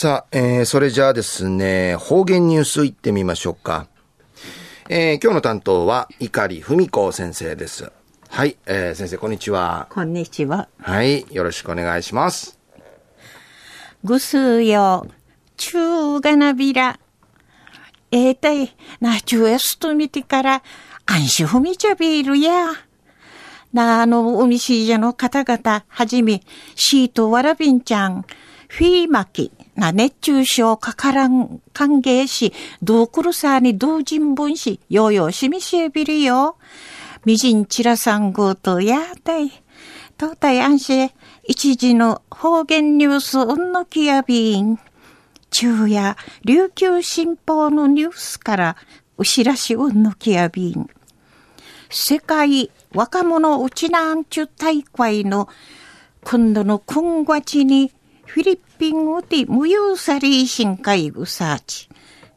さあ、えー、それじゃあですね、方言ニュースいってみましょうか。えー、今日の担当は、碇文子先生です。はい、えー、先生、こんにちは。こんにちは。はい、よろしくお願いします。ぐすよ、ちゅうがなびら。えー、たい、なちゅうやすとみてから、安心ふみちゃびるや。なあの、おみしいじゃの方々、はじめ、シートわらびんちゃん、フィーマキ、な熱中症かからん歓迎し、どうくるさに同人分し、ようようしみしえびるよ。みじんちらさんごとやだい。とうたいあんし、一時の方言ニュースうんのきやびん。昼夜、琉球新報のニュースから、うしらしうんのきやびん。世界若者うちなんちゅ大会の今度の今月にフィリピン語で無用さり深海ウサーチ。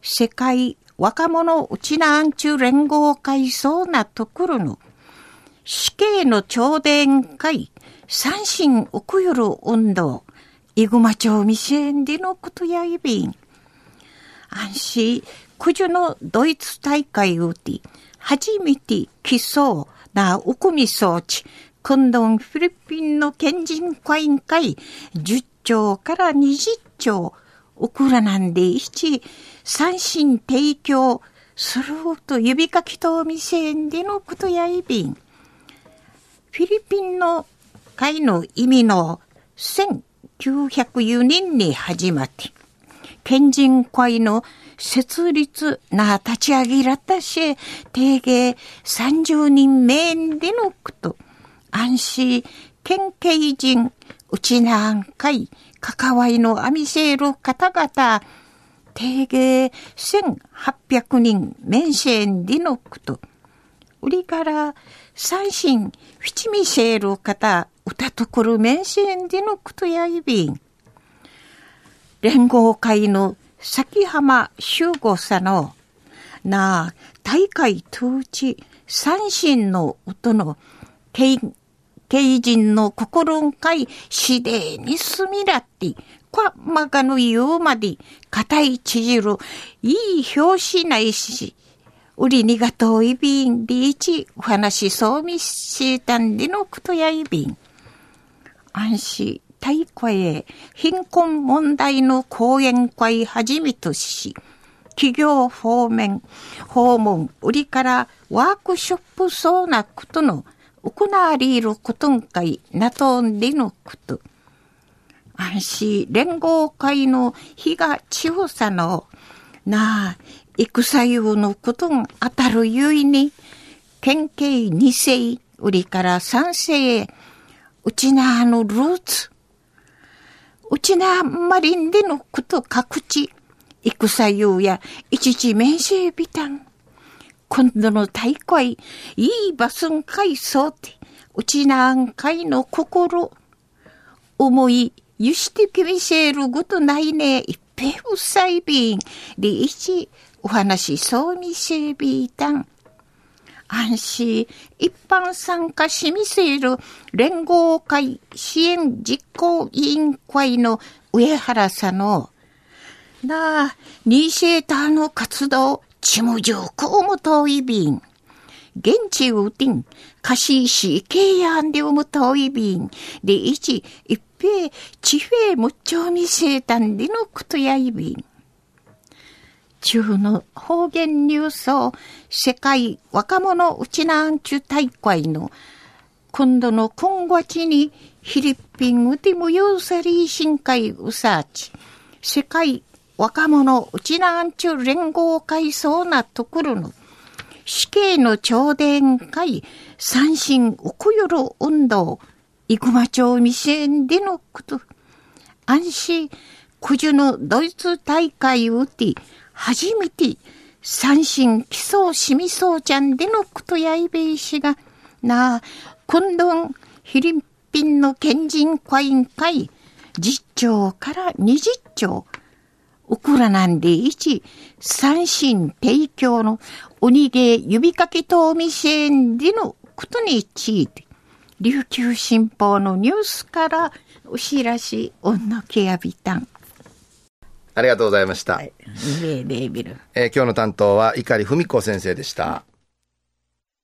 世界若者うちなんちゅ連合会そうなところの死刑の頂点会三神奥よる運動イグマ町未成でのことやいびん。安心、九十のドイツ大会うて、初めて基礎なウクミ装置、今度フィリピンの県人会員会10兆から20兆、ウクラなんで一、三振提供すると指かきと見せんでのことやいびん。フィリピンの会の意味の1904年に始まって、県人会の設立な立ち上げらったし、定芸30人面でのこと、安心、県警人、うちなんかい、関わりのあみせる方々、定芸1800人面線でのこと、売りから三心、フチミセール方、歌とこる面線でのことやいびん。連合会の崎浜修吾さの、なあ、大会当地、三心の音の、経人の心んかい、しでにすみらって、こまがの言うまで、固いちじる、いい表紙ないし、売りにがといびん、りいち、お話そうみしたんでのことやいびん。安心、大会貧困問題の講演会はじめとし、企業方面、訪問、売りからワークショップそうなことの行われることんかいなとんでのこと。安心連合会の日が地方さのなあ、戦用のことん当たるゆいに、県警二世、売りから三世へ、うちなあのルーツ、うちなあんまりんでのこと各地、戦用や一時面世ビタン。今度の大会、いいバスン会そうて、うちなんかいの心、思い、ゆしてきみせることないね、いっぺんうさいびん、りいち、お話そうみせびいたん。安心、一般参加しみせる連合会支援実行委員会の上原さんの、なあ、ニーシェーターの活動、ちむじゅうこうも遠いびん。現地うてん、貸ししけやんでうむ遠いびん。で、いち、一平、地平むっちょみせたんでのことやいびん。中の方言ニュースを世界若者うちなんちゅ大会の今度の今月にフィリピンうてもようさり深海うさち世界若者うちなんちゅ連合会そうなところの死刑の頂点会三神奥よろ運動生駒町未成でのこと。安心九十のドイツ大会うて初めて三神基礎しみそうちゃんでのことやいべいしが、なあ、今度フィリピンの県人会員会、10兆から20兆、ウクラナンで一、三神提供のおにげ指かけとお店でのことについて、琉球新報のニュースからお知らし、おんのけやびたん。ありがとうございました。はい。えー今日の担当は碇文子先生でした。